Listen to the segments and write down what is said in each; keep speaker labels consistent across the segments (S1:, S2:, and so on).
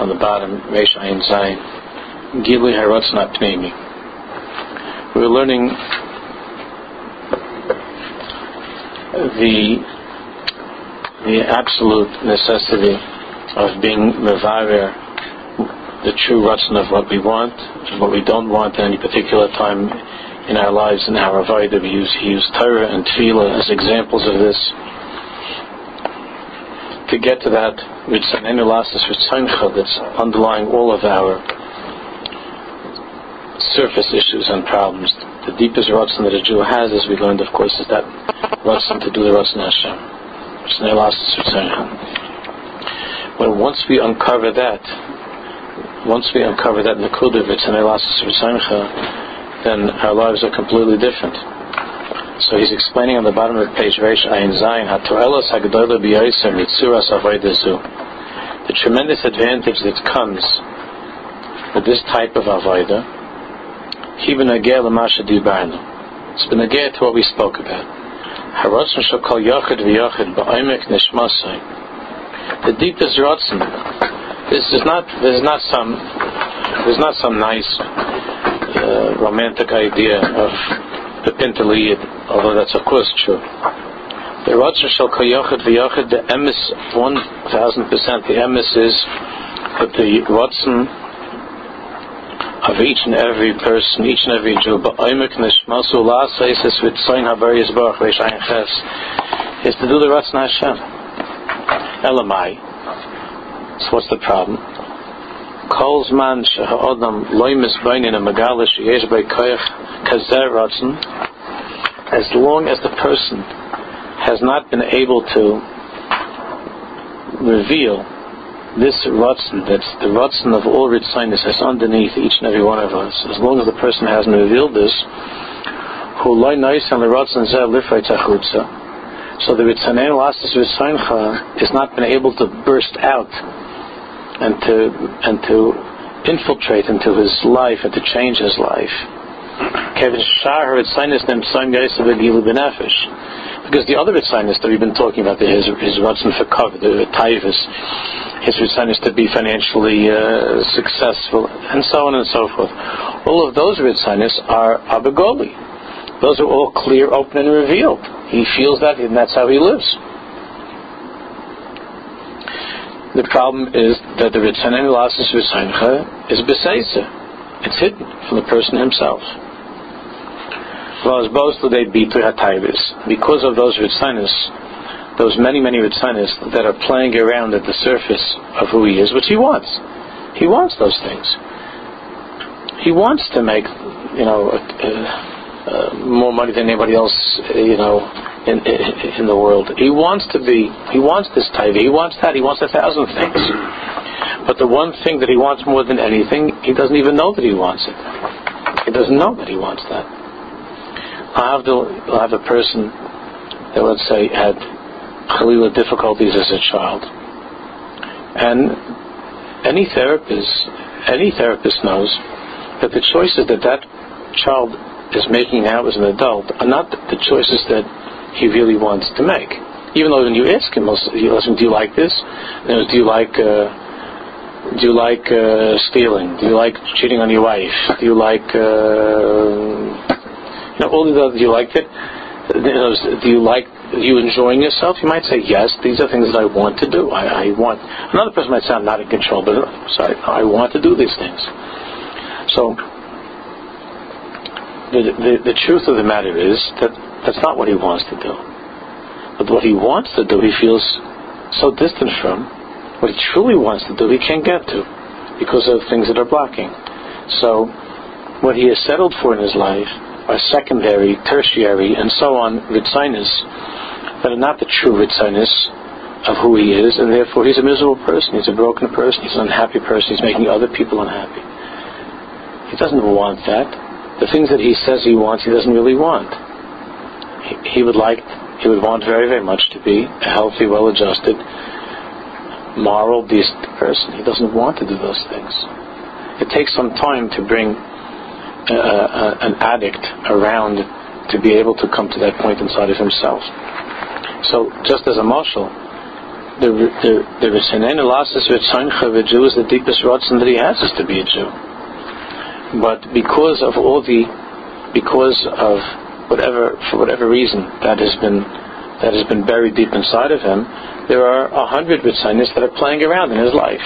S1: on the bottom, Reish Ayin Zayin, Gilui Haratzon Pneimi. We're learning the the absolute necessity of being mevarer the true ratzon of what we want and what we don't want at any particular time in our lives in our avodah. We use, he used Torah and Tefillah as examples of this. To get to that, Ritzaneinu Lasas Ritzoncha that's underlying all of our surface issues and problems. The deepest ratzon that a Jew has, as we learned, of course, is that ratzon to do the ratzon Hashem. But once we uncover that, once we uncover that Nakuda Ritzaneinu Lasas Ritzoncha, then our lives are completely different. So he's explaining on the bottom of page Reish Ayin Zayin. The tremendous advantage that comes with this type of Avodah, Hiben Ageh L'Masha Dibarnu. It's to what we spoke about. Shokol. The deepest Rotzen. This is not, this is not some, this is not some nice uh, romantic idea of the Pintaliyid, although that's of course true. The Ratzah Shal Koyachid V'Yachid, the emes, 1000%, the emes is that the Ratzah of each and every person, each and every Jew, Ba'omek Nishmasu La'asaisis V'Tzayin HaBariyas Baruch V'Yishayin Ches, is to do the Ratzah Hashem. Elamai. So what's the problem? כל זמן שהאדם לא מסביין המגלה שיש בי כוח כזה רצון, as long as the person has not been able to reveal this rotzen, that's the rotzen of all ritzinus that's underneath each and every one of us, as long as the person hasn't revealed this, who loy nois and the rotzen zeh lifrei tachutza, so the ritzanein lastis ritzeincha has not been able to burst out and to and to infiltrate into his life and to change his life. Because the other Ritzinus that we've been talking about, his his Ratzon for cover, the Taivas, his Ritzinus to be financially uh, successful, and so on and so forth. All of those Ritzinus are Abagoli. Those are all clear, open, and revealed. He feels that, and that's how he lives. The problem is that the Ritzanen Lasis Ritzancha is Beseisa. It's hidden from the person himself. Because of those Ritzanis, those many, many Ritzanis that are playing around at the surface of who he is, which he wants. He wants those things. He wants to make, you know, uh, more money than anybody else, you know, in, in, in the world. He wants to be, he wants this type, he wants that, he wants a thousand things. But the one thing that he wants more than anything, he doesn't even know that he wants it. He doesn't know that he wants that. I have, to, I have a person that, let's say, had Khalila difficulties as a child. And any therapist, any therapist knows that the choices that that child is making now as an adult are not the choices that he really wants to make. Even though when you ask him, you ask him, "Do you like this? do you like uh, do you like uh, stealing? Do you like cheating on your wife? Do you like uh, you know all these other? Do you like it? Do you like are you enjoying yourself? You might say yes. These are things that I want to do. I, I want. Another person might say I'm not in control, but sorry, I want to do these things. So the, the, the truth of the matter is that that's not what he wants to do. But what he wants to do, he feels so distant from. What he truly wants to do, he can't get to because of things that are blocking. So, what he has settled for in his life are secondary, tertiary, and so on ritzinus that are not the true ritzinus of who he is, and therefore he's a miserable person, he's a broken person, he's an unhappy person, he's making other people unhappy. He doesn't want that the things that he says he wants, he doesn't really want. He, he would like, he would want very, very much to be a healthy, well-adjusted, moral, decent person. He doesn't want to do those things. It takes some time to bring uh, uh, an addict around to be able to come to that point inside of himself. So, just as a mashal, the the the a is the deepest rotzen that he has is to be a Jew. But because of all the, because of whatever, for whatever reason that has been that has been buried deep inside of him, there are a hundred Ritzanis that are playing around in his life,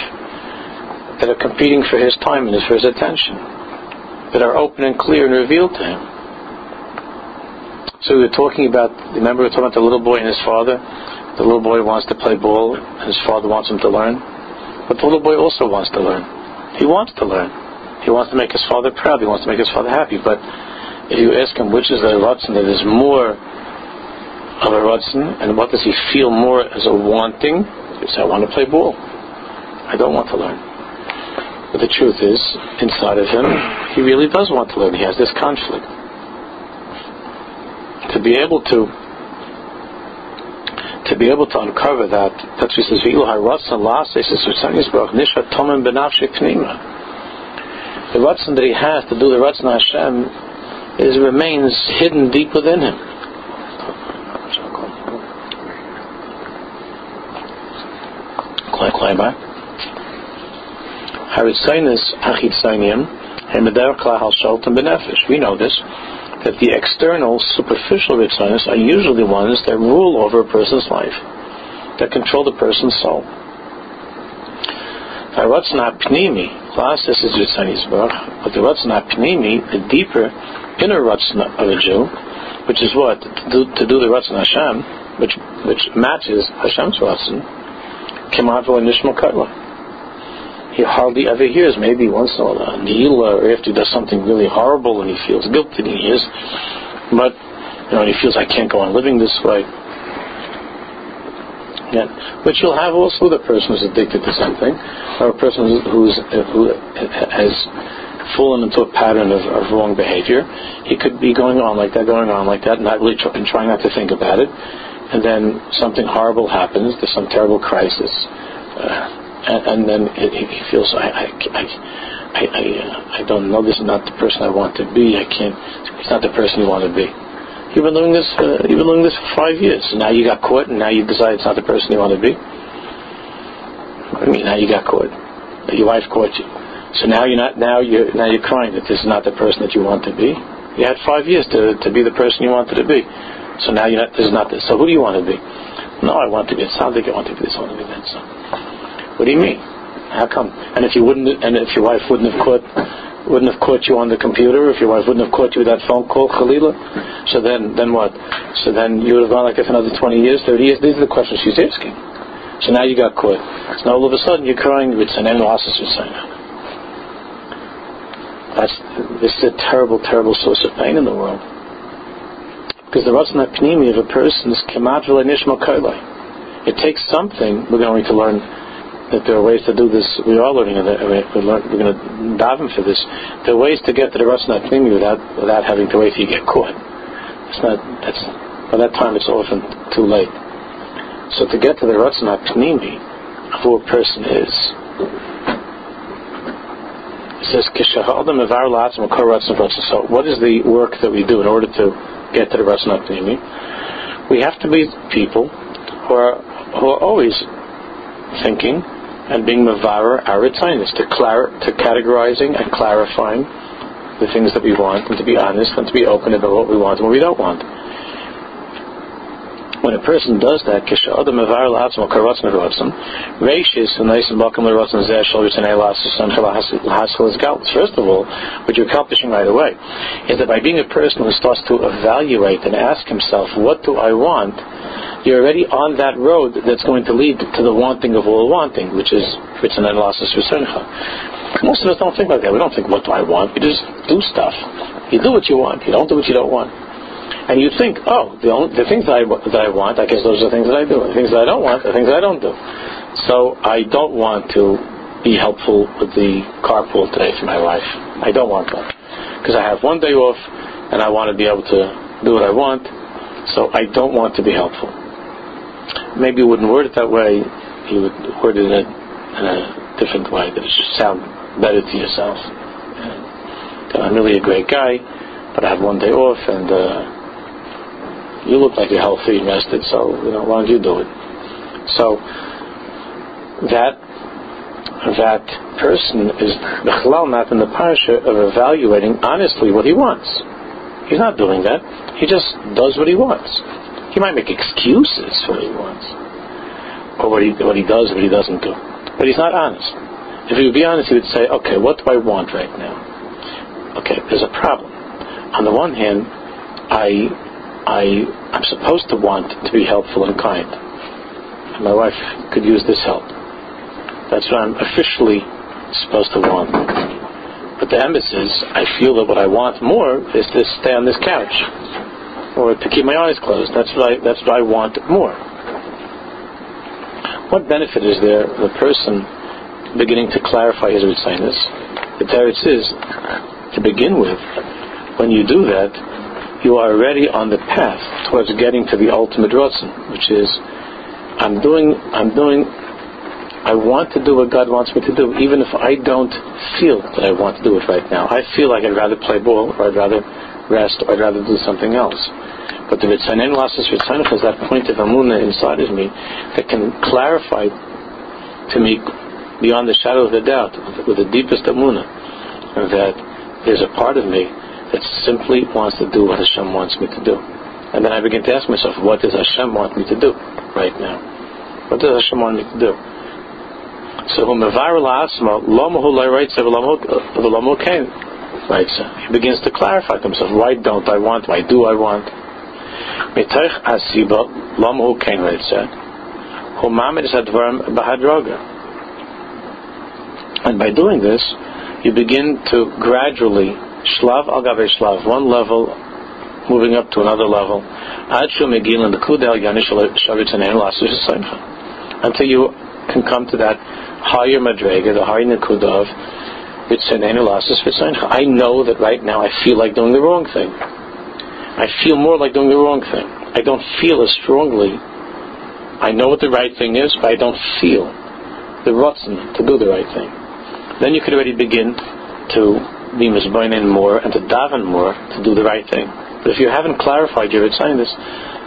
S1: that are competing for his time and for his attention, that are open and clear and revealed to him. So we were talking about, remember we were talking about the little boy and his father? The little boy wants to play ball, and his father wants him to learn. But the little boy also wants to learn. He wants to learn. He wants to make his father proud. He wants to make his father happy. But if you ask him which is the Ratzin that is more of a Ratzin, and what does he feel more as a wanting, he says, I want to play ball. I don't want to learn. But the truth is, inside of him, he really does want to learn. He has this conflict. To be able to to be able to uncover that, that's what he says, la'aseh. The ratzon that he has to do the ratzon Hashem is remains hidden deep within him. Climb back. Haritzainus achitzainim, hemeder klahal sholtem benefesh. We know this that the external, superficial ritzanis are usually the ones that rule over a person's life, that control the person's soul. But the ratzna pnimi, the deeper inner ratzna of a Jew, which is what to do, to do the ratzna Hashem, which which matches Hashem's ratzna, kemavol nishma katla he hardly ever hears. Maybe once in a while, Neila, or after he does something really horrible and he feels guilty, he hears. But you know, he feels I can't go on living this way. Yeah. But you'll have also the person who's addicted to something, or a person who's who has fallen into a pattern of, of wrong behavior. He could be going on like that, going on like that, not really try, and trying not to think about it. And then something horrible happens. There's some terrible crisis. Uh, and, and then it, he feels I I I I, I, uh, I don't know this is not the person I want to be. I can't. It's not the person you want to be. You've been doing this. Uh, you've been doing this for five years. Now you got caught, and now you decide it's not the person you want to be. I mean, now you got caught. Your wife caught you. So now you're not. Now you're now you're crying that this is not the person that you want to be. You had five years to to be the person you wanted to be. So now you're not. This is not this. So who do you want to be? No, I want to be. It sounds like I want to be this. I want to be that. So. What do you mean? How come? And if you wouldn't, and if your wife wouldn't have caught, wouldn't have caught you on the computer, if your wife wouldn't have caught you with that phone call, Khalila, so then, then what? So then you would have gone like this another 20 years, 30 years. These are the questions she's asking. So now you got caught. So now all of a sudden you're crying with an losses with That's this is a terrible, terrible source of pain in the world. Because the Ratzna Pnimi of a person is Kemat Nishma It takes something we're going to learn that there are ways to do this. We are learning that we're, we're going to daven for this. There are ways to get to the Rasna Pnimi without without having to wait till you get caught. It's not. That's by that time it's often too late. So to get to the Rasna Pnimi of who a person is, it says So what is the work that we do in order to get to the Rasna Pnimi? We have to be people who are who are always thinking and being mavar our to, clar- to categorizing and clarifying the things that we want, and to be honest and to be open about what we want and what we don't want. When a person does that, kisha adam mavar la'atzim karotzim karotzim, reishis v'nais and bakim l'rotzim zeh shal yitzanei la'asus First of all, what you're accomplishing right away is that by being a person who starts to evaluate and ask himself, what do I want? you're already on that road that's going to lead to the wanting of all wanting, which is an analysis for Most of us don't think like that. We don't think, what do I want? We just do stuff. You do what you want. You don't do what you don't want. And you think, oh, the, only, the things that I, that I want, I guess those are the things that I do. The things that I don't want, the things that I don't do. So I don't want to be helpful with the carpool today for my wife. I don't want that. Because I have one day off and I want to be able to do what I want. So I don't want to be helpful maybe you wouldn't word it that way. You would word it in a, in a different way that it should sound better to yourself. I'm really a great guy, but I have one day off, and uh, you look like you're healthy and rested, so you know, why don't you do it? So that that person is the bechlal not in the parsha of evaluating honestly what he wants. He's not doing that. He just does what he wants. He might make excuses for what he wants, or what he what he does, what he doesn't do. But he's not honest. If he would be honest, he would say, "Okay, what do I want right now? Okay, there's a problem. On the one hand, I I I'm supposed to want to be helpful and kind. My wife could use this help. That's what I'm officially supposed to want. But the emphasis, I feel that what I want more is to stay on this couch or to keep my eyes closed. That's what I, that's what I want more. What benefit is there a person beginning to clarify his ritzinus? The teretz is, to begin with, when you do that, you are already on the path towards getting to the ultimate rotzen, which is, I'm doing, I'm doing I want to do what God wants me to do, even if I don't feel that I want to do it right now. I feel like I'd rather play ball, or I'd rather rest, or I'd rather do something else. But the Ritzanen Lasses Ritzanen has that point of Amunah inside of me that can clarify to me beyond the shadow of a doubt, with the deepest Amunah, that there's a part of me that simply wants to do what Hashem wants me to do. And then I begin to ask myself, what does Hashem want me to do right now? What does Hashem want me to do? So. Right, so he begins to clarify to himself, why don't I want, why do I want? And by doing this, you begin to gradually, shlav al gave shlav, one level moving up to another level, until you can come to that higher madrega, the higher nekudav, I know that right now I feel like doing the wrong thing. I feel more like doing the wrong thing. I don't feel as strongly. I know what the right thing is, but I don't feel the rotzen to do the right thing. Then you could already begin to be misboinin more and to daven more to do the right thing. But if you haven't clarified your this,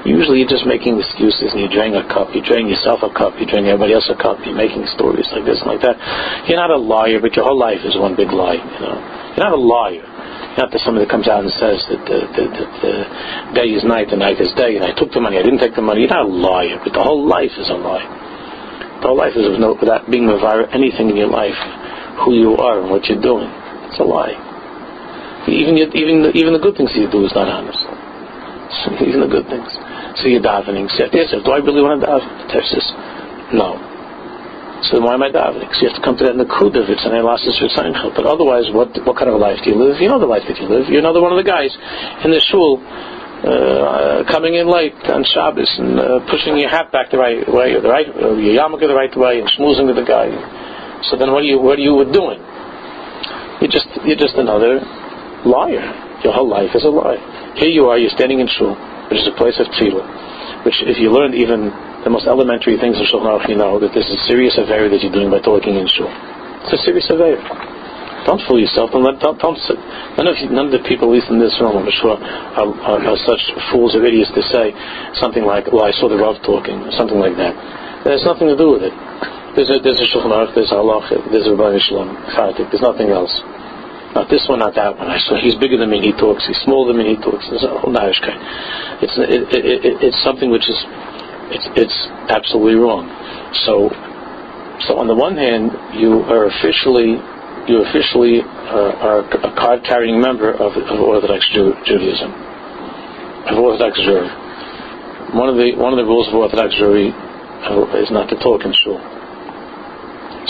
S1: Usually you're just making excuses and you drain a cup, you drain yourself a cup, you drain everybody else a cup, you're making stories like this and like that. You're not a liar, but your whole life is one big lie, you know. You're not a liar. You're not that somebody that comes out and says that the, the, the, the day is night, the night is day, and I took the money, I didn't take the money. You're not a liar, but the whole life is a lie. The whole life is without being mavir anything in your life, who you are and what you're doing. It's a lie. Even even the, even the good things you do is not honest. even the good things. So you're davening. So you have to answer, do I really want to daven? The Torah says, no. So why am I davening? So you have to come to that the kudav, it's an elasis for Seinfeld. But otherwise, what what kind of a life do you live? You know the life that you live. You're another one of the guys in the shul, uh, coming in late on Shabbos and uh, pushing your hat back the right way, or the right, or your yarmulke the right way, and schmoozing with the guy. So then, what are you what are you doing? You're just you're just another liar. Your whole life is a lie. Here you are, you're standing in shul which is a place of tefillah, which if you learned even the most elementary things of Shulchan Aruch, you know that this is serious affair that you're doing by talking in shul. It's a serious affair. Don't fool yourself. Don't, let, don't, don't none of you, none of the people, at least in this room, I'm sure, are, are, are such fools or idiots to say something like, "Well, I saw the Rav talking," or something like that. Has nothing to do with it. There's a, there's a Shulchan Aruch, there's a Halach, there's Rabbi Shalom, There's nothing else. Not this one, not that one. I saw he's bigger than me, he talks. He's smaller than me, he talks. It's It's it, it, it, it's something which is it's it's absolutely wrong. So so on the one hand, you are officially you officially uh, are a card carrying member of, of Orthodox Judaism, of Orthodox Jewry. One of the one of the rules of Orthodox Jewry is not to talk in shul.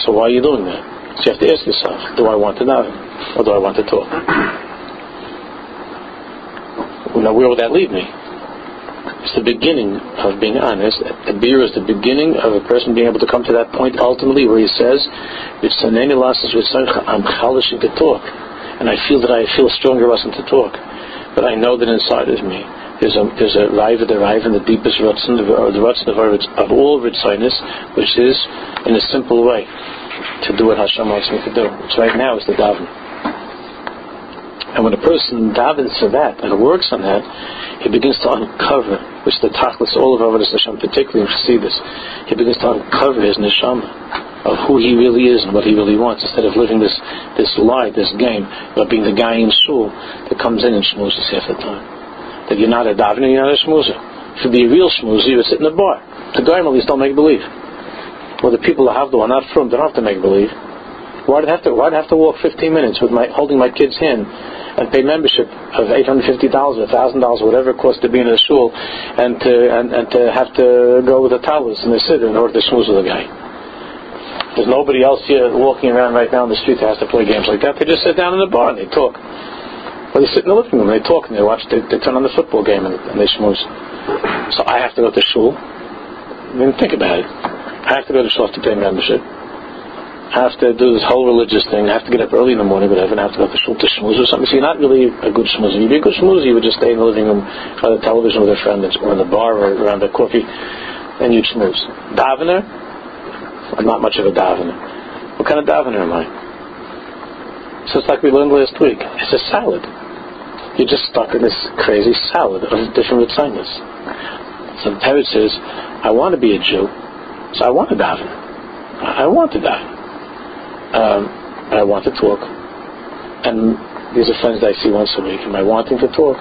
S1: So why are you doing that? So you have to ask yourself, do I want to know? Or do I want to talk? now, where will that lead me? It's the beginning of being honest. The beer is the beginning of a person being able to come to that point ultimately where he says, I'm chalish to talk. And I feel that I feel stronger wasn't to talk. But I know that inside of me there's a there's a rive the rive in the deepest rutzen or the rutzen of, of all ritzinus, which is in a simple way to do what Hashem wants me to do. Which right now is the daven. And when a person davens for that and works on that, he begins to uncover, which the tachlis, all of Avodah Hashem, particularly in this, he begins to uncover his neshama. of who he really is and what he really wants, instead of living this this lie, this game, about being the guy in shul that comes in and schmoozes half the time. That you're not a davener, you're not a schmoozer. If you be a real schmoozer, you would sit in a bar. The at least don't make believe. Well, the people that have the one not from, they don't have to make believe. Why'd I have to? Why'd I have to walk 15 minutes with my holding my kid's hand and pay membership of $850, $1,000, whatever it costs to be in a shul, and to and, and to have to go with the talis and the siddur in order to schmooze with the guy? There's nobody else here walking around right now in the street that has to play games like that. They just sit down in the bar and they talk. Or they sit in the living room they talk and they watch. They, they turn on the football game and, and they schmooze. So I have to go to shul. I mean, think about it. I have to go to shul to pay membership I have to do this whole religious thing, I have to get up early in the morning, whatever, and I have to go to shul to schmooze or something. So you're not really a good schmoozer. You'd be a good schmoozer, you would just stay in the living room by the television with a friend or in the bar or around the coffee, and you'd schmooze. Davener? I'm not much of a davener. What kind of davener am I? So it's like we learned last week. It's a salad. You're just stuck in this crazy salad of different assignments. So the Torah says, I want to be a Jew, so I want to daven. I want to daven um, I want to talk. And these are friends that I see once a week. Am I wanting to talk?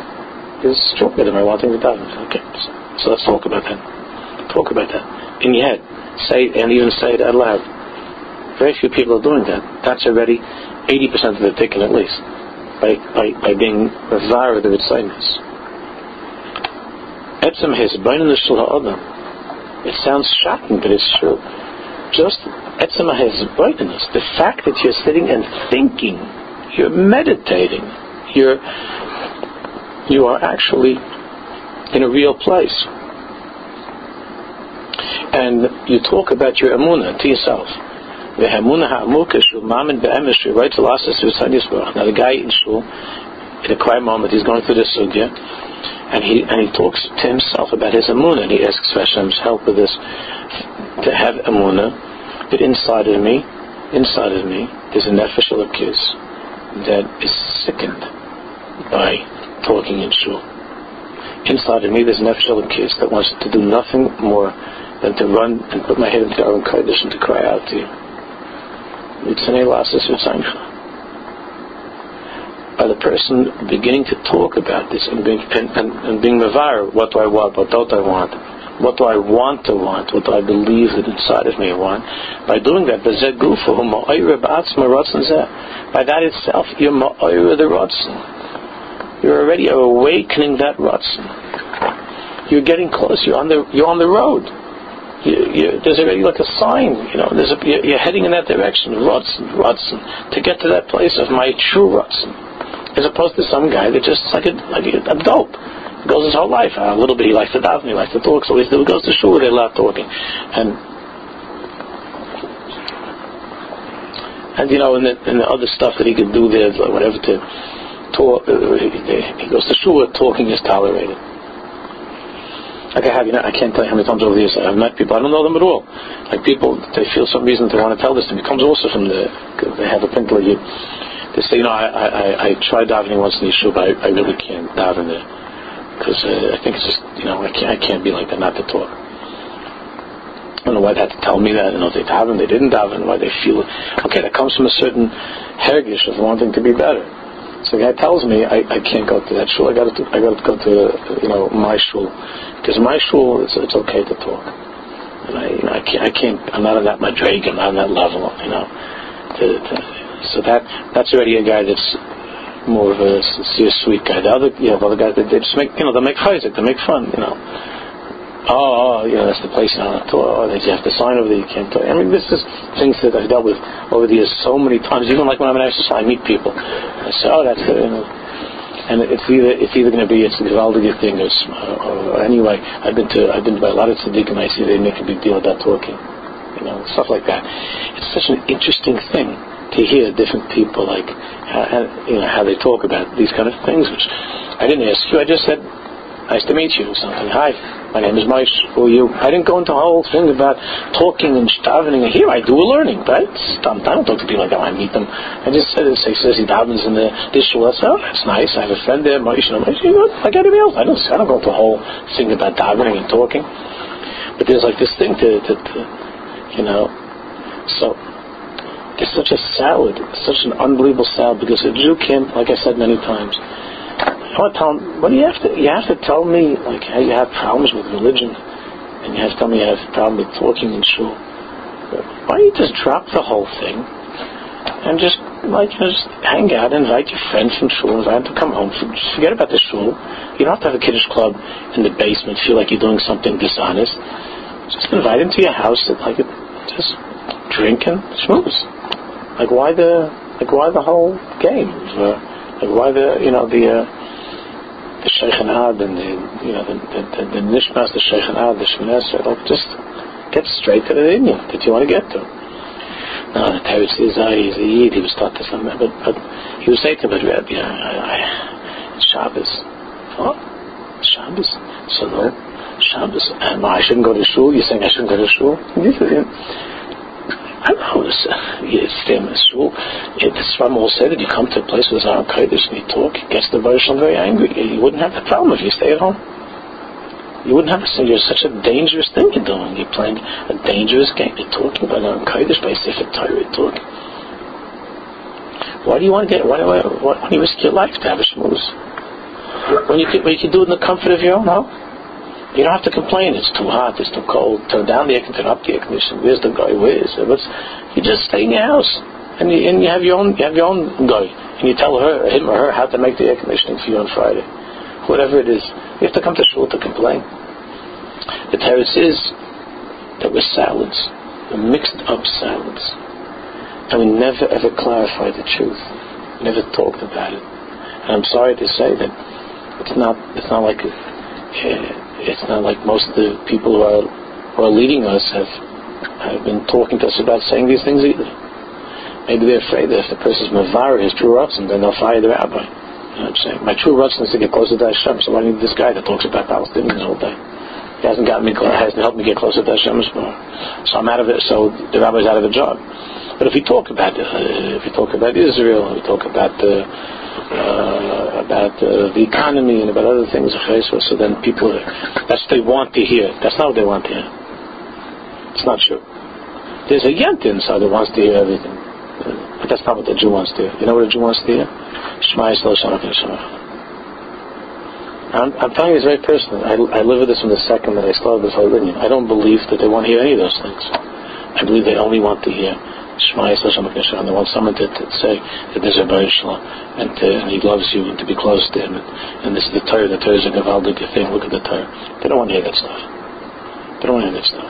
S1: Is stroke Am I wanting to talk? Okay, so, so let's talk about that. Talk about that in your head. Say it and even say it out loud. Very few people are doing that. That's already 80% of the ticket at least. By, by, by being of its silence. Etzem his It sounds shocking, but it's true. Just Etzema has brightness. The fact that you're sitting and thinking, you're meditating, you're you are actually in a real place. And you talk about your emunah to yourself. Now the guy in shul, in a quiet moment, he's going through this sugya, and he and he talks to himself about his emunah, and he asks Hashem's help with this, to have emunah, but inside of me, inside of me, there's a nefesh kiss that is sickened by talking in shul. Inside of me, there's nefesh kiss that wants to do nothing more than to run and put my head into Aron Kodesh and to cry out to you. By the person beginning to talk about this and being, and, and, and being mavar, what do I want, what don't I want, what do I want to want? What do I believe that inside of me I want? By doing that, by that itself, you're the rotzen. You're already awakening that rotzen. You're getting close. You're on the you're on the road. You, you, there's already like a sign, you know. There's a, you're, heading in that direction, rotzen, rotzen, to get to that place of my true rotzen, as opposed to some guy that just like a like a, a dope goes his whole life. A little bit he likes to daven, he likes to talk, so he goes to shul, they love talking. And and you know, and the, and the other stuff that he could do there, whatever to talk, uh, he, he goes to shul, talking is tolerated. Like I have, you know, I can't tell you how many times over the years I've met people, I don't know them at all. Like people, they feel some reason to want to tell this to me. It comes also from the, they have a pimple you. They say, you know, I, I, I tried davening once in the yeshiva, but I, I really can't daven there because uh, I think it's just you know I can't I can't be like that not to talk. I don't know why they had to tell me that. You know, they daven, they didn't daven, why they feel it. Okay, that comes from a certain hergish of wanting to be better. So the guy tells me I, I can't go to that shul. I got to I got to go to you know my shul because my shul it's, it's okay to talk. And I you know I can't I can't I'm not on that madrig. I'm not on that level. You know. To, to, so that that's already a guy that's more of a sincere, sweet guy. The other, you the other guys, they, they just make, you know, they make chayzik, they make fun, you know. Oh, oh, you know, that's the place, you know, oh, that you have to sign over there, you can't talk. I mean, this is things that I've dealt with over the years so many times, even like when I'm in Exercise, I meet people. I say, oh, that's, the, you know, and it's either it's either going to be it's the gewaldige thing or, or, or anyway I've been to I've been by a lot of tzaddikim I see they make a big deal about talking you know stuff like that it's such an interesting thing to hear different people like how, you know how they talk about these kind of things. Which I didn't ask you. I just said, "Nice to meet you." or Something. Hi, my name is Maish. Who are you? I didn't go into a whole thing about talking and davening. Here I do a learning, right? I don't talk to people like that. I meet them. I just said, "Say says he davens in the dishwasher." I said, "Oh, that's nice. I have a friend there, Maish." And I'm like, you know, like anybody else. I don't. I don't go into a whole thing about davening and talking. But there's like this thing to, to, to you know So it's such a salad, such an unbelievable salad because a Jew can, like I said many times, To tell what do you have to, you have to tell me like how you have problems with religion and you have to tell me you have a problem with talking in shul. Why don't you just drop the whole thing and just like just hang out, invite your friends from shul, invite them to come home. Just forget about the shul. You don't have to have a kiddush club in the basement. Feel like you're doing something dishonest. Just invite them to your house. And, like just drink and schmooze. Like why the like why the whole game? Uh, like why the you know the uh, the Shochen Ad and the you know the the, the, the Nishmas, the Shochen Ad, the Shemines, like just get straight to the Indian that you want to get to. Now the Torah says, oh, he's a Yid, he was taught this, but, but he was saying to me, Rabbi, I, I, Shabbos. Oh, Shabbos. So no, Shabbos. And I shouldn't go to shul. You're saying I shouldn't go to shul? I don't stay in shul. The Svam all said that you come to a place with Zaron Kodesh and you talk, it gets the Baruch very angry. You wouldn't have the problem if you stay at home. You wouldn't have to say you're such a dangerous thing you're doing. You're playing a dangerous game. You're talking about Zaron Kodesh by Sefer Torah. You're talking. Why do you want to get? Why, why, why, why do you risk your life to have a schmooze? When you, can, when you can do it in the comfort of your own home? You don't have to complain. It's too hot. It's too cold. Turn down the air conditioner. Up the air conditioner. Where's the guy? Where is it? you just stay in your house and you, and you have your own you have your own guy and you tell her him or her how to make the air conditioning for you on Friday. Whatever it is, you have to come to shul to complain. The terrace is that we're salads, we're mixed up salads, and we never ever clarified the truth. We never talked about it. And I'm sorry to say that it's not it's not like. Uh, it's not like most of the people who are, who are leading us have, have been talking to us about saying these things either. Maybe they're afraid that if the person's mavar his true ratzon, then they'll fire the rabbi. You know what I'm saying? My true ratzon is to get closer to Hashem, so why need this guy that talks about Palestinians all day? He hasn't got me, hasn't helped me get closer to Hashem So I'm out of it. So the rabbi's out of a job. But if we talk about uh, if we talk about Israel, we talk about uh, uh, about uh, the economy and about other things. So then people, that's what they want to hear. That's not what they want to hear. It's not true. There's a yent inside that wants to hear everything. But that's not what the Jew wants to hear. You know what a Jew wants to hear? Shema Yisrael I'm, I'm telling you, it's very personal. I, I live with this from the second that I started this whole lineage. I don't believe that they want to hear any of those things. I believe they only want to hear Shema Yisrael and they want someone to, to say that there's a Baruch and, to, and he loves you and to be close to him and, and this is the Torah, the Torah is a Gavaldik thing, look at the Torah. They don't want to hear that stuff. They don't want to hear that stuff.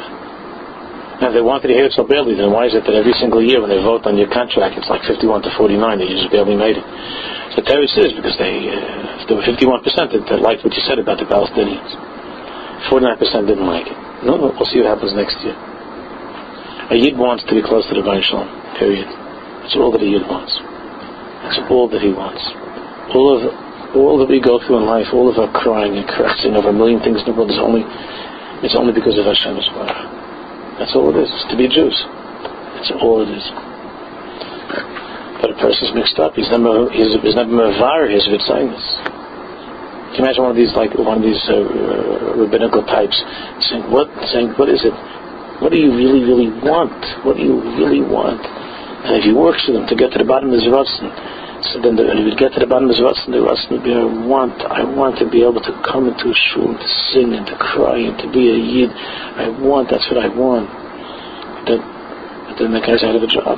S1: Now, if they wanted to hear it so badly, then why is it that every single year when they vote on your contract, it's like 51 to 49 that you just barely made it? So Torah says because they, uh, there were 51% that, that liked what you said about the Palestinians. 49% didn't like it. No, we'll see what happens next year. A Yid wants to be close to the Baruch Shalom, period. That's all that a Yid wants. That's all that he wants. All of all that we go through in life, all of our crying and caressing over a million things in the world is only it's only because of Baruch. That's all it is. It's to be Jews. That's all it is. But a person's mixed up. He's never he's, he's never mavar his vitzinus. Can you imagine one of these like one of these uh, rabbinical types saying what saying what is it? What do you really, really want? What do you really want? And if he works with them to get to the bottom of his Ratzin, so then the, when he get to the bottom of his Ratzin, the Ratzin would be, I want, I want to be able to come into a shul to sing and to cry and to be a Yid. I want, that's what I want. Then, then the guy's out of a job.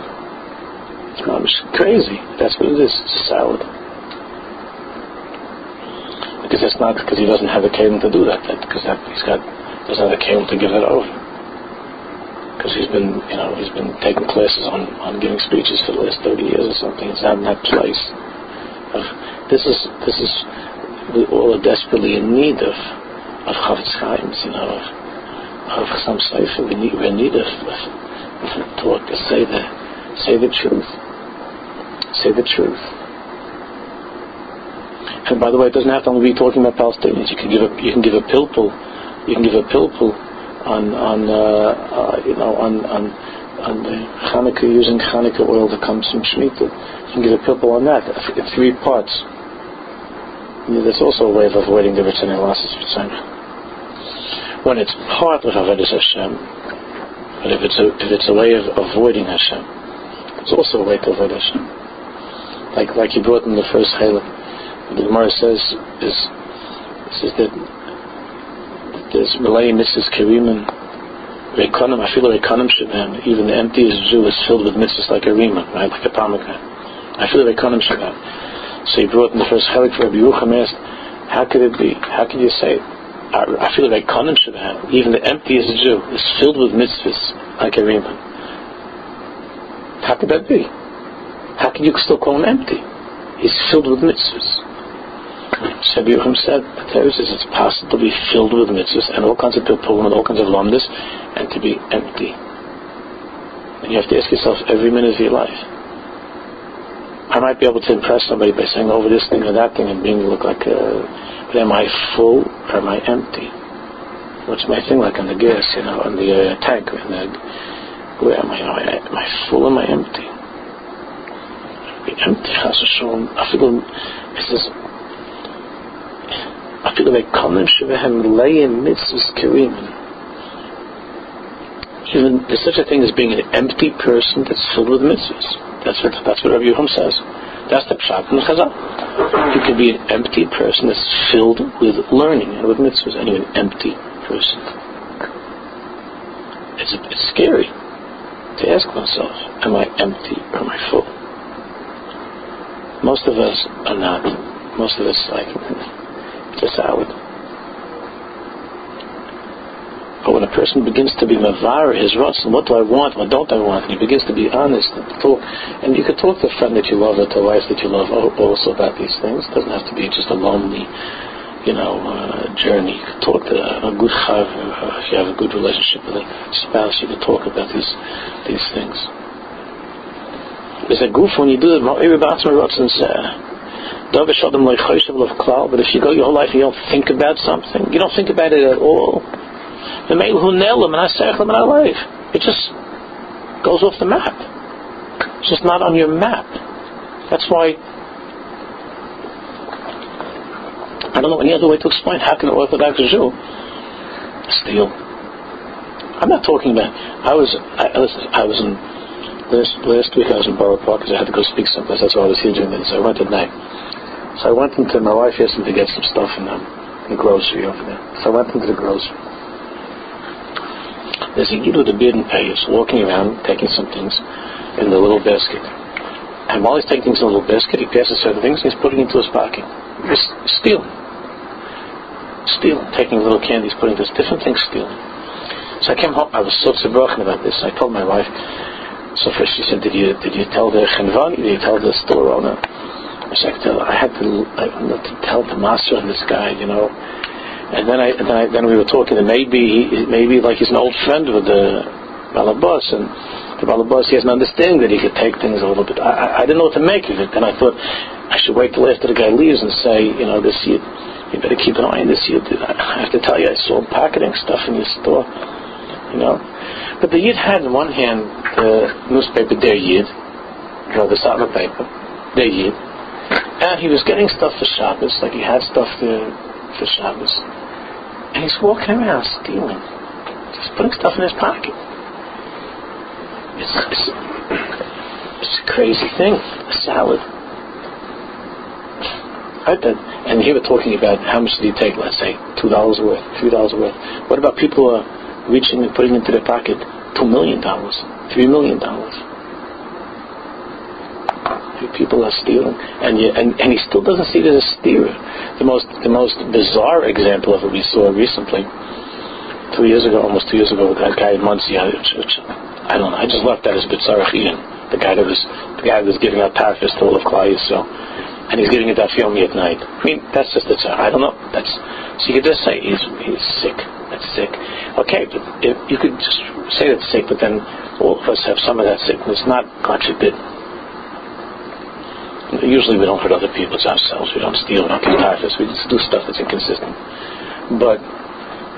S1: It's crazy. That's what it is. It's salad. Because that's not because he doesn't have the kingdom to do that. Because that, he's got doesn't have the kingdom to give it over because he's been, you know, he's been taking classes on, on giving speeches for the last 30 years or something. It's not in that place. Of, this is this is we all are desperately in need of of Chofetz Chaim, you know, of, of some cipher. We need we're in need of, of, of talk. Say the say the truth. Say the truth. And by the way, it doesn't have to only be talking about Palestinians. You can give a you can give a pilpul, you can give a pilpul on on uh, uh, you know on on on the Hanukkah using Hanukkah oil that comes from Shemitah. You can get a purple on that in three parts. Yeah, that's also a way of avoiding the Ritzanei losses When it's part of Avodah Hashem, But if it's a if it's a way of avoiding Hashem, it's also a way to avoid Hashem. Like like he brought in the first Halak. The Gemara says is says that there's Malay Mrs. Rekonim, feel like Rekonim Shabbat. Even the emptiest Jew is filled with mitzvahs like a Rima, right? Like a pomegranate. I feel like Rekonim Shabbat. So he brought in the first Halak for Rabbi Yerucham asked, how could it be? How can you say I feel like Konim should have. Even the emptiest Jew is filled with mitzvahs like a Rima. How could that be? How can you still call him empty? He's filled with mitzvahs. Rabbi Yerucham said, the says it's possible to be filled with mitzvahs and all kinds of people and all kinds of lumdis and to be empty. And you have to ask yourself every minute of your life. I might be able to impress somebody by saying over this thing or that thing and being look like a but am I full or am I empty? What's my thing like on the gas, you know, on the uh, tank, in the, where am I? Am I full or am I empty? Be empty, chas I feel, this is, Like Konim Shevehem Leim Mitzvahs Kirim. Even there's such a thing as being an empty person that's filled with mitzvahs. That's what that's what Rabbi Yehuda says. That's the pshat in Chazal. You can be an empty person that's filled with learning and with mitzvahs, and you're an empty person. It's, it's scary to ask myself, am I empty or am I full? Most of us are not. Most of us like salad. But when a person begins to be mavar his and what do I want, what don't I want, and he begins to be honest and talk, and you could talk to a friend that you love or to a wife that you love also about these things. It doesn't have to be just a lonely, you know, uh, journey. You could talk to a good chav, uh, if you have a good relationship with a spouse, you could talk about these these things. There's a goof when you do it. But if you go your whole life and you don't think about something, you don't think about it at all, The who nail them and I them and I live. it just goes off the map. It's just not on your map. That's why I don't know any other way to explain how can an Orthodox Jew steal. I'm not talking about. I was I, listen, I was in last last week. I was in Borough Park because I had to go speak someplace. That's why I was here doing this. I went at night. So I went into my wife asked me to get some stuff in, the grocery over there. So I went into the grocery. There's a yid with a beard and payas walking around taking some things in the little basket. And while he's taking things in the little basket, he passes certain things and he's putting into his pocket. He's stealing. Stealing. Taking little candies, putting this different things, stealing. So I came home, I was so broken about this. I told my wife, so first she said, did you, did you tell the chenvan? Did you tell the store owner? I I had to, I, to tell the master of this guy, you know, and then I, then, I, then we were talking, and maybe maybe like he's an old friend with the balabas, and the balabas he has an understanding that he could take things a little bit. I, I, didn't know what to make of it, and I thought I should wait till after the guy leaves and say, you know, this you, you better keep an eye on this. You, I have to tell you, I saw pocketing stuff in your store, you know. But the Yid had in one hand the newspaper Der Yid, you know, the Satmar paper, Der Yid, and he was getting stuff for Shabbos, like he had stuff to, for Shabbos. And he's walking around stealing, just putting stuff in his pocket. It's, it's, it's a crazy thing, a salad. I bet, and here we're talking about how much did he take, let's say, $2 worth, $3 worth. What about people who are reaching and putting into their pocket $2 million, $3 million? People are stealing, and, you, and and he still doesn't see it as a stealer. The most the most bizarre example of it we saw recently, two years ago, almost two years ago, with that guy in Monsey. I, I don't know. I just left that as bizarre. Ian, the guy that was the guy that was giving out parafis to all of Klai so and he's giving it that me at night. I mean, that's just the I don't know. That's so you could just say he's he's sick. That's sick. Okay, but if, you could just say that's sick, but then all of us have some of that sickness. Not God forbid Usually we don't hurt other people, it's ourselves. We don't steal, we don't get typhus, we just do stuff that's inconsistent. But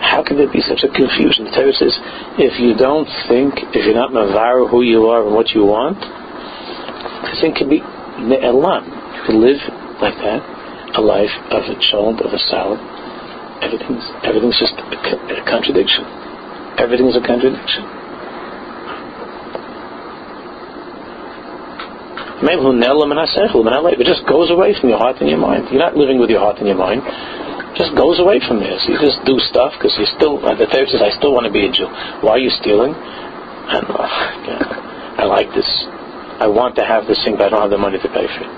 S1: how can there be such a confusion? The Torah says, if you don't think, if you're not mavar who you are and what you want, this thing can be ne'elam. You can live like that, a life of a child, of a salad. Everything's, everything's just a, a contradiction. Everything is a contradiction. It just goes away from your heart and your mind. You're not living with your heart and your mind. It just goes away from. So you just do stuff because you still, the Torah says, I still want to be a Jew. Why are you stealing? And, uh, yeah, I like this. I want to have this thing, but I don't have the money to pay for it.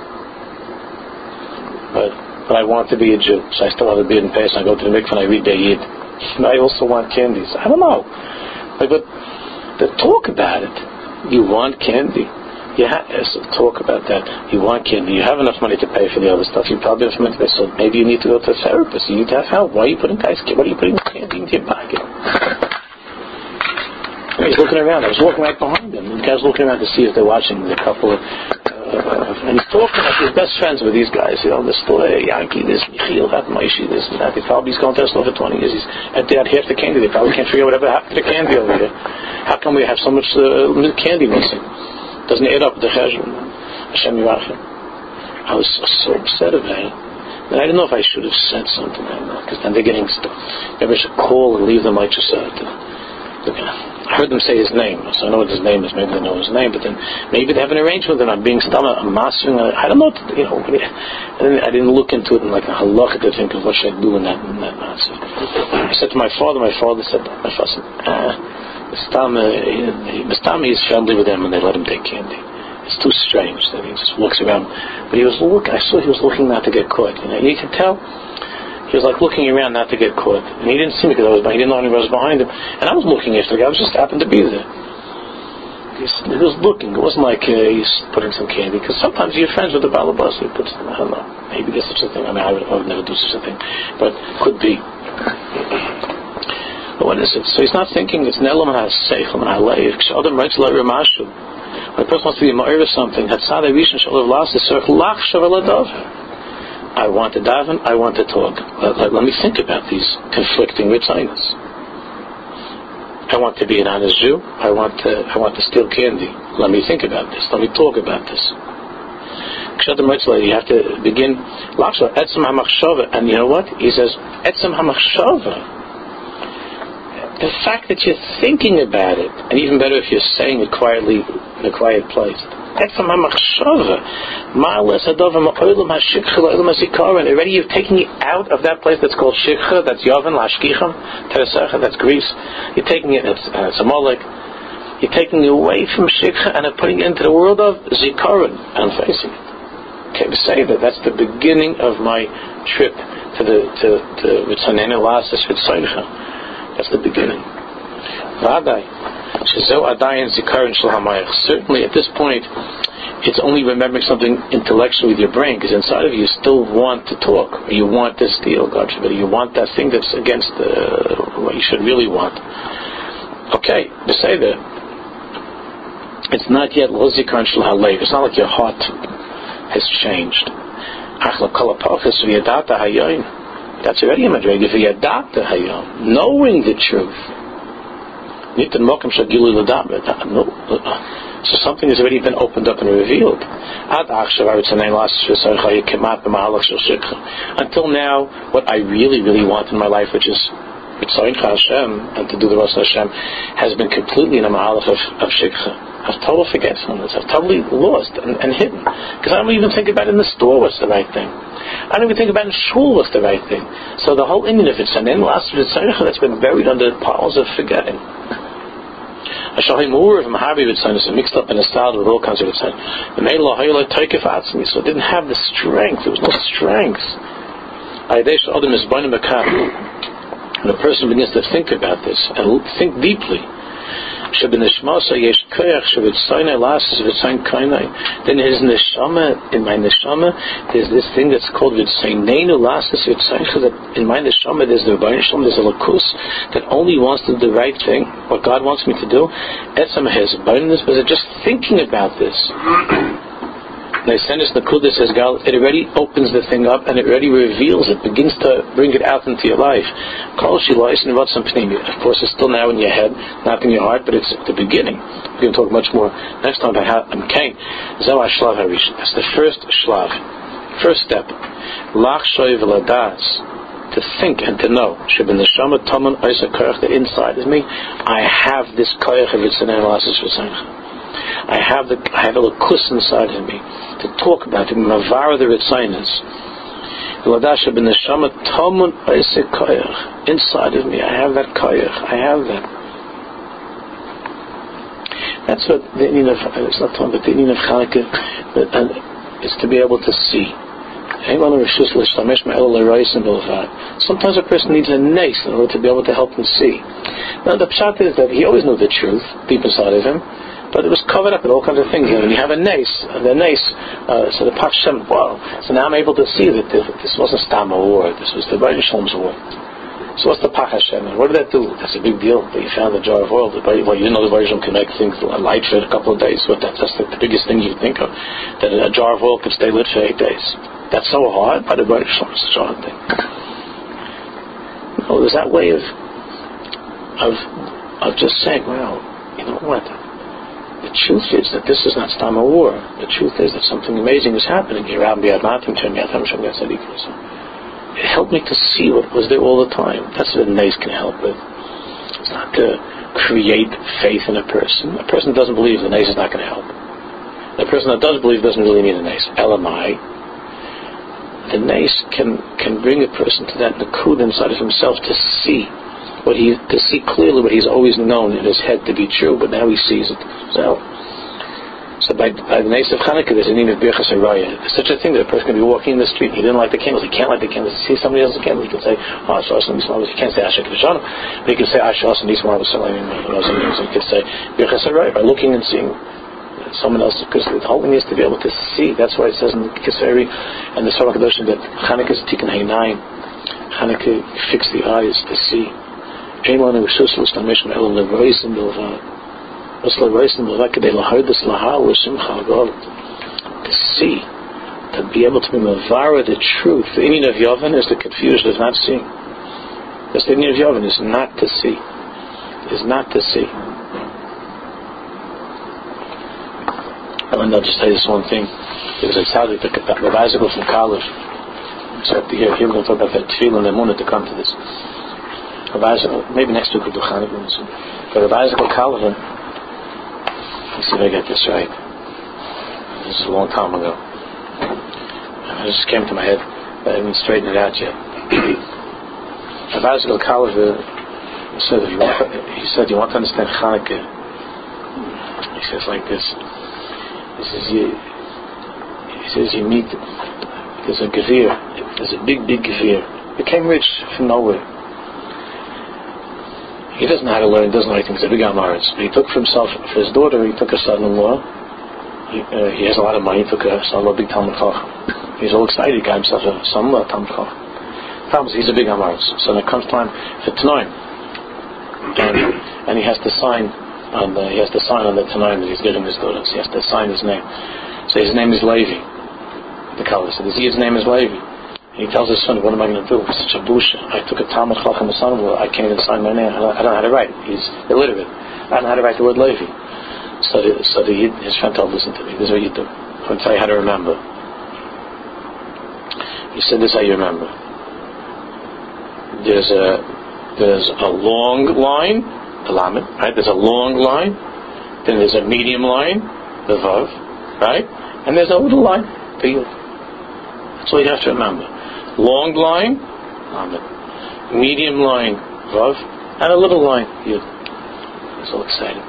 S1: But, but I want to be a Jew, so I still have a beard and face, I go to the mikvah and I read the. And I also want candies. I don't know. Like, but, but talk about it. You want candy. You to talk about that. You want candy. You have enough money to pay for the other stuff. You probably have enough money. So maybe you need to go to a therapist. You need to have help. Why are you putting guys? What are you putting candy into your pocket? He's looking around. I was walking right behind him. The guy's looking around to see if they're watching. A couple of uh, and he's talking like his best friends with these guys. You know, this Stoy, Yankee, this Michiel, that Maishi, this and that. He probably he's going to Tesla for 20 years. He's at that half the candy. They probably can't figure out whatever happened to the candy over here. How come we have so much uh, candy missing? Doesn't add up the cheshbon. Hashem Yirachim. I was so upset about it. And I didn't know if I should have said something like that, because then they're getting stuff. Maybe I should call and leave them like you said. I heard them say his name, so I know what his name is. Maybe they know his name, but then maybe they have an arrangement. They're not being stomach, I'm mastering. I don't know. You know, and I didn't look into it in like a halacha to think of what should I do in that. In that massive. I said to my father. My father said, my father said, ah, Mistami is friendly with them and they let him take candy. It's too strange that he just walks around. But he was looking. I saw he was looking not to get caught. You know, you can tell he was like looking around not to get caught. And he didn't see me because I was. He didn't know anyone was behind him. And I was looking after the guy. I was just happened to be there. He was looking. It wasn't like uh, he's putting some candy. Because sometimes you're friends with the balabas. He puts, I don't know. Maybe there's such a thing. I mean, I would, I would never do such a thing. But could be. But what is it? So he's not thinking it's Nelam has Seichel and Alev. Adam writes La Ramashu. When a person wants to be a Ma'ir or something, Hatzadeh Rishon Shalav Las is Serch Lach Shavaladav. I want to daven, I want to talk. Let, let, let me think about these conflicting ritzinas. I want to be an honest Jew. I want to, I want to steal candy. Let me think about this. Let me talk about this. You have to begin. And you know what? He says, Etzem hamachshava. The fact that you're thinking about it, and even better if you're saying it quietly in a quiet place. Oilam HaShikcha Oilam HaZikaron. Already you've taken it out of that place that's called Shikcha, that's Yovan, Lashkicham, Teresecha, that's Greece. You're taking it, it's, uh, it's Amalek. You're taking it away from Shikcha and putting it into the world of Zikaron. And facing it. Okay, we say that that's the beginning of my trip to the to to Ritzanen Elasis That's the beginning. Certainly, at this point, it's only remembering something intellectually with your brain, because inside of you, you still want to talk, you want to steal, God forbid, you want that thing that's against the, what you should really want. Okay, to say that, it's not yet. It's not like your heart has changed. That's already a madrega. Uh, knowing the truth Nicht in Mokum Shagilu uh, No. Uh, so something has already been opened up and revealed. Until now, what I really, really want in my life, which is Hashem and to do the Rosh Hashem, has been completely in a mahalach of, of shikha, of total forgetfulness, of totally lost and, and hidden. Because I don't even think about in the store what's the right thing. I don't even think about in shul what's the right thing. So the whole Indian, if it's an in last that's been buried under piles of forgetting. A Shahimur of Mahabi Ritzanis mixed up in a style with all kinds of Ritzanis. The Mela Hayla Taikif Atzmi, so it didn't have the strength, there was no strength. Ayadesh Adam is Banim when a person begins to think about this and think deeply, then his neshama, in my neshama, there's this thing that's called v'tzaynenu lasis v'tzaynchu, that in my neshama there's the Rabbi Shalom, there's a lakus that only wants to do the right thing, what God wants me to do. Etzam has abundance, but just thinking about this. Naisenis Nakuda says, Gal, it already opens the thing up and it already reveals it, begins to bring it out into your life. Of course, it's still now in your head, not in your heart, but it's the beginning. We're going to talk much more next time about how I'm Cain. That's the first shlav, first step. Lach to think and to know. That inside is me, I have this koyach of its I have the I have a lakus inside of me to talk about to mavar the ritzinus. Inside of me, I have that koyach. I have that. That's what the meaning of it's not talking about the meaning of Chanukah, but is to be able to see. Sometimes a person needs a nace in order to be able to help him see. Now the pshat is that he always knew the truth deep inside of him, but it was covered up with all kinds of things. And you have a nace, the nace, uh, so the Pach Shem, wow. So now I'm able to see that this wasn't Stama war, this was the Baruch Shalom's war. So what's the Pach what did that do? That's a big deal. That you found a jar of oil. well, you know the Baruch can make things light for a couple of days. What that, that's the, the biggest thing you think of. That a jar of oil could stay lit for eight days. That's so hard, but the Baruch Shalom such a hard thing. No, there's that way of of of just saying, well, you know what? The truth is that this is not Stama war. The truth is that something amazing is happening here. It helped me to see what was there all the time. That's what Nace can help with. It's not to create faith in a person. A person doesn't believe the Nace is not going to help. The person that does believe doesn't really need a Nace. Elamai, the nace can can bring a person to that nakud inside of himself to see what he to see clearly what he's always known in his head to be true, but now he sees it himself. So by, by the nace of Hanukkah, there's a name of Birchas Haraya. There's such a thing that a person can be walking in the street, and he didn't light the candles, he can't light the candles, he sees somebody else's candle, he can say, oh, Ashar Asam he can't say Asher Kedashana, but he can say Ashar Asam Yismar V'Salayim, he can say Birchas Haraya, by looking and seeing someone else, because the whole thing is to be able to see. That's why it says in the Kisari and the Sarah Kadoshim that Hanukkah is Tikkun Hainayim. Chanukah fix the eyes to see. The. Was Bilvad Kedei Lahal. To see, to be able to be Mavara the truth. The meaning of Yovan is the confusion of not seeing. Because the meaning of Yovan is not to see. Is not to see. I want to just say this one thing. It was a tzaddik, the, the bicycle from college. So here, here we're going to talk about that tefillah and emunah to come to this. Rabbi oh, maybe next week we'll do Chanukah. But Rabbi Isaac Calvin, let's see if I get this right. This is a long time ago. It just came to my head, I haven't straightened it out yet. Rabbi Isaac Calvin said, if you want, he said, you want to understand Chanukah, he says like this. He says you. He says you meet. There's a gavir. There's a big, big gavir. Became rich from nowhere. He doesn't know how to learn. He doesn't know anything. He's a big amaris. But he took for himself, for his daughter, he took a son-in-law. He, uh, he has a lot of money. He took a son-in-law, big Talmud. He's all excited. He got himself a son-in-law, Talmud Chacham. Problem he's a big amaris. So when it comes time for Tanoim, and, and he has to sign and he has to sign on the Tanaim that he's giving his daughters. He has to sign his name. So his name is Levi. The Kala said, his name is Levi. He tells his son, what am I going to do? It's such a bush. I took a Talmud Chacham well, I can't even sign my name. I don't, I don't know how to write. He's illiterate. I don't know how to write the word Levi. So, the, so the, his friend told, listen to me, this is what you do. I'm going to tell you how to remember. He said, this is how you remember. There's a, there's a long line the lamed, right? There's a long line, then there's a medium line, the vav, right? And there's a little line, the yud. That's all you have to remember. Long line, lamed. Medium line, vav, and a little line, yud. He's all excited.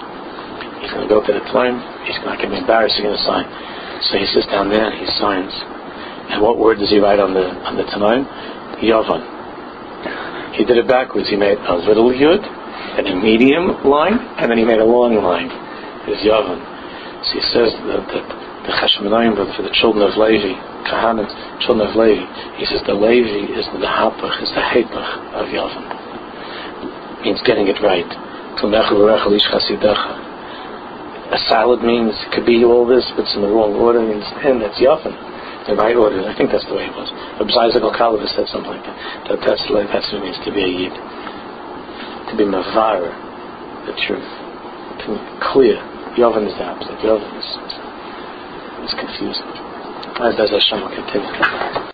S1: He's going to go to the time. He's not going to be embarrassed. He's going to sign. So he sits down there. and He signs. And what word does he write on the on the Tanaim? Yavan. He did it backwards. He made a little yud and a medium line, and then he made a long line. It's Yavan. So he says that, that the Chashmonaim for the children of Levi, Kahanim, children of Levi, he says the Levi is the Hapach, is the Hepach of Yavan. Means getting it right. A salad means it could be all this, but it's in the wrong order, means and it's Yavan. The right order. I think that's the way it was. Besides, Kalvah said something like that. that that's, that's what it means to be a Yid to be mavar, the truth, to be clear. Yovan is the opposite. Yovan is, is, is confusing. As does Hashem will continue.